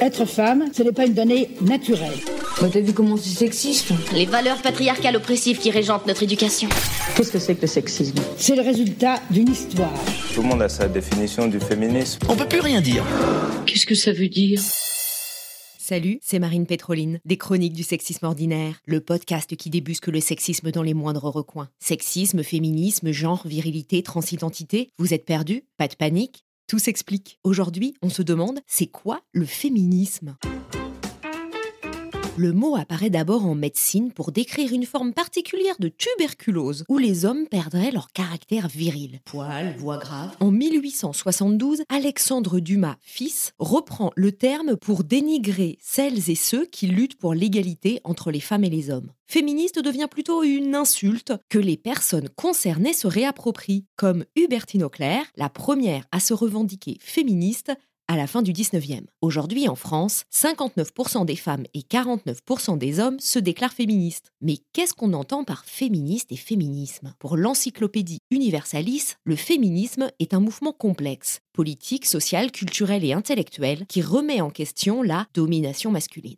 Être femme, ce n'est pas une donnée naturelle. Bah, T'as vu comment c'est sexiste Les valeurs patriarcales oppressives qui régentent notre éducation. Qu'est-ce que c'est que le sexisme? C'est le résultat d'une histoire. Tout le monde a sa définition du féminisme. On peut plus rien dire. Qu'est-ce que ça veut dire? Salut, c'est Marine Pétroline, des Chroniques du sexisme ordinaire, le podcast qui débusque le sexisme dans les moindres recoins. Sexisme, féminisme, genre, virilité, transidentité, vous êtes perdus? Pas de panique Tout s'explique. Aujourd'hui, on se demande, c'est quoi le féminisme? Le mot apparaît d'abord en médecine pour décrire une forme particulière de tuberculose où les hommes perdraient leur caractère viril. Poils, voix grave. En 1872, Alexandre Dumas, fils, reprend le terme pour dénigrer celles et ceux qui luttent pour l'égalité entre les femmes et les hommes. Féministe devient plutôt une insulte que les personnes concernées se réapproprient, comme Hubertine Auclair, la première à se revendiquer féministe à la fin du 19e. Aujourd'hui, en France, 59% des femmes et 49% des hommes se déclarent féministes. Mais qu'est-ce qu'on entend par féministe et féminisme? Pour l'encyclopédie Universalis, le féminisme est un mouvement complexe, politique, social, culturel et intellectuel, qui remet en question la domination masculine.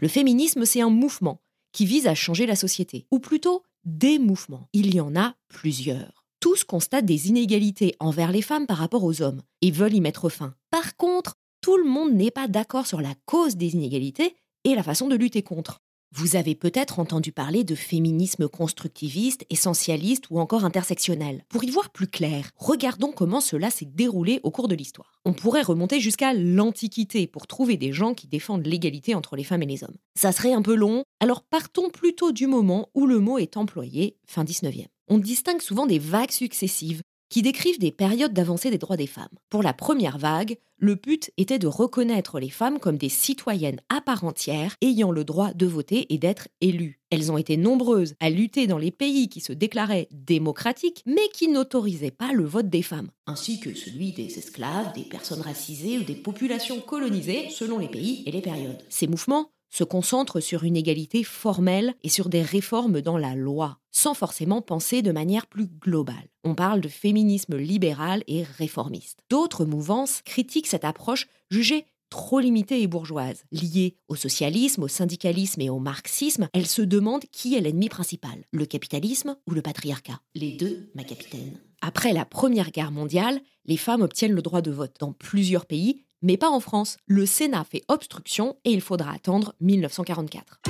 Le féminisme, c'est un mouvement qui vise à changer la société, ou plutôt des mouvements. Il y en a plusieurs tous constatent des inégalités envers les femmes par rapport aux hommes et veulent y mettre fin. Par contre, tout le monde n'est pas d'accord sur la cause des inégalités et la façon de lutter contre. Vous avez peut-être entendu parler de féminisme constructiviste, essentialiste ou encore intersectionnel. Pour y voir plus clair, regardons comment cela s'est déroulé au cours de l'histoire. On pourrait remonter jusqu'à l'Antiquité pour trouver des gens qui défendent l'égalité entre les femmes et les hommes. Ça serait un peu long, alors partons plutôt du moment où le mot est employé, fin 19e on distingue souvent des vagues successives qui décrivent des périodes d'avancée des droits des femmes. Pour la première vague, le but était de reconnaître les femmes comme des citoyennes à part entière ayant le droit de voter et d'être élues. Elles ont été nombreuses à lutter dans les pays qui se déclaraient démocratiques mais qui n'autorisaient pas le vote des femmes, ainsi que celui des esclaves, des personnes racisées ou des populations colonisées selon les pays et les périodes. Ces mouvements se concentre sur une égalité formelle et sur des réformes dans la loi, sans forcément penser de manière plus globale. On parle de féminisme libéral et réformiste. D'autres mouvances critiquent cette approche jugée trop limitée et bourgeoise. Liée au socialisme, au syndicalisme et au marxisme, elle se demande qui est l'ennemi principal, le capitalisme ou le patriarcat? Les deux, ma capitaine. Après la Première Guerre mondiale, les femmes obtiennent le droit de vote dans plusieurs pays, mais pas en France. Le Sénat fait obstruction et il faudra attendre 1944.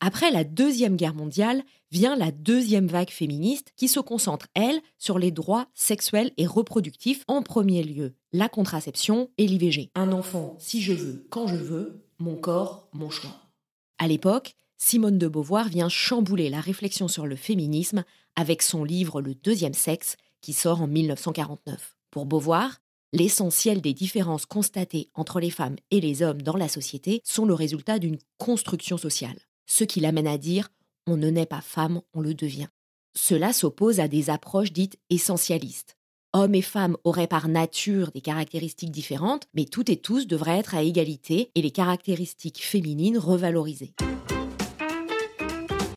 Après la Deuxième Guerre mondiale vient la deuxième vague féministe qui se concentre, elle, sur les droits sexuels et reproductifs, en premier lieu la contraception et l'IVG. Un enfant, si je veux, quand je veux, mon corps, mon choix. À l'époque, Simone de Beauvoir vient chambouler la réflexion sur le féminisme avec son livre Le deuxième sexe qui sort en 1949. Pour Beauvoir, L'essentiel des différences constatées entre les femmes et les hommes dans la société sont le résultat d'une construction sociale, ce qui l'amène à dire on ne naît pas femme, on le devient. Cela s'oppose à des approches dites essentialistes. Hommes et femmes auraient par nature des caractéristiques différentes, mais toutes et tous devraient être à égalité et les caractéristiques féminines revalorisées.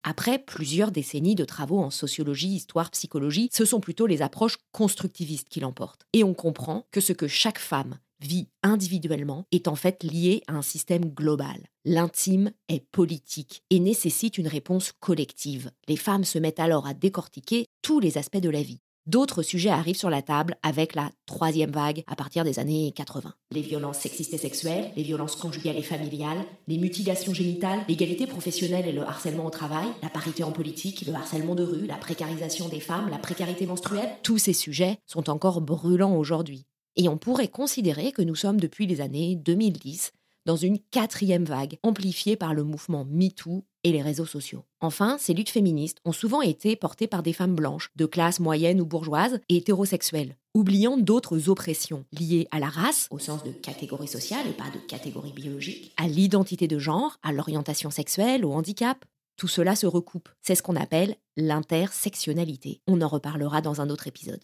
Après plusieurs décennies de travaux en sociologie, histoire, psychologie, ce sont plutôt les approches constructivistes qui l'emportent. Et on comprend que ce que chaque femme vit individuellement est en fait lié à un système global. L'intime est politique et nécessite une réponse collective. Les femmes se mettent alors à décortiquer tous les aspects de la vie d'autres sujets arrivent sur la table avec la troisième vague à partir des années 80. Les violences sexistes et sexuelles, les violences conjugales et familiales, les mutilations génitales, l'égalité professionnelle et le harcèlement au travail, la parité en politique, le harcèlement de rue, la précarisation des femmes, la précarité menstruelle, tous ces sujets sont encore brûlants aujourd'hui. Et on pourrait considérer que nous sommes depuis les années 2010 dans une quatrième vague, amplifiée par le mouvement MeToo et les réseaux sociaux. Enfin, ces luttes féministes ont souvent été portées par des femmes blanches, de classe moyenne ou bourgeoise, et hétérosexuelles, oubliant d'autres oppressions liées à la race, au sens de catégorie sociale et pas de catégorie biologique, à l'identité de genre, à l'orientation sexuelle, au handicap. Tout cela se recoupe. C'est ce qu'on appelle l'intersectionnalité. On en reparlera dans un autre épisode.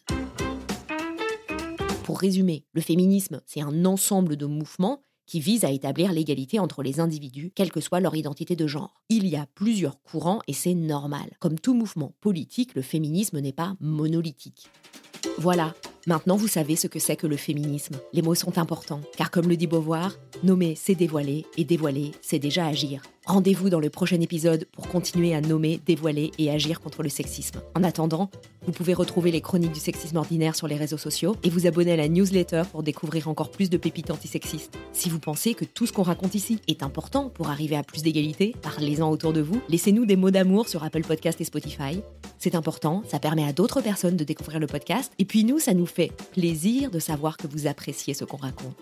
Pour résumer, le féminisme, c'est un ensemble de mouvements qui visent à établir l'égalité entre les individus, quelle que soit leur identité de genre. Il y a plusieurs courants et c'est normal. Comme tout mouvement politique, le féminisme n'est pas monolithique. Voilà, maintenant vous savez ce que c'est que le féminisme. Les mots sont importants, car comme le dit Beauvoir, nommer c'est dévoiler, et dévoiler c'est déjà agir. Rendez-vous dans le prochain épisode pour continuer à nommer, dévoiler et agir contre le sexisme. En attendant, vous pouvez retrouver les chroniques du sexisme ordinaire sur les réseaux sociaux et vous abonner à la newsletter pour découvrir encore plus de pépites antisexistes. Si vous pensez que tout ce qu'on raconte ici est important pour arriver à plus d'égalité, parlez-en autour de vous. Laissez-nous des mots d'amour sur Apple Podcast et Spotify. C'est important, ça permet à d'autres personnes de découvrir le podcast. Et puis nous, ça nous fait plaisir de savoir que vous appréciez ce qu'on raconte.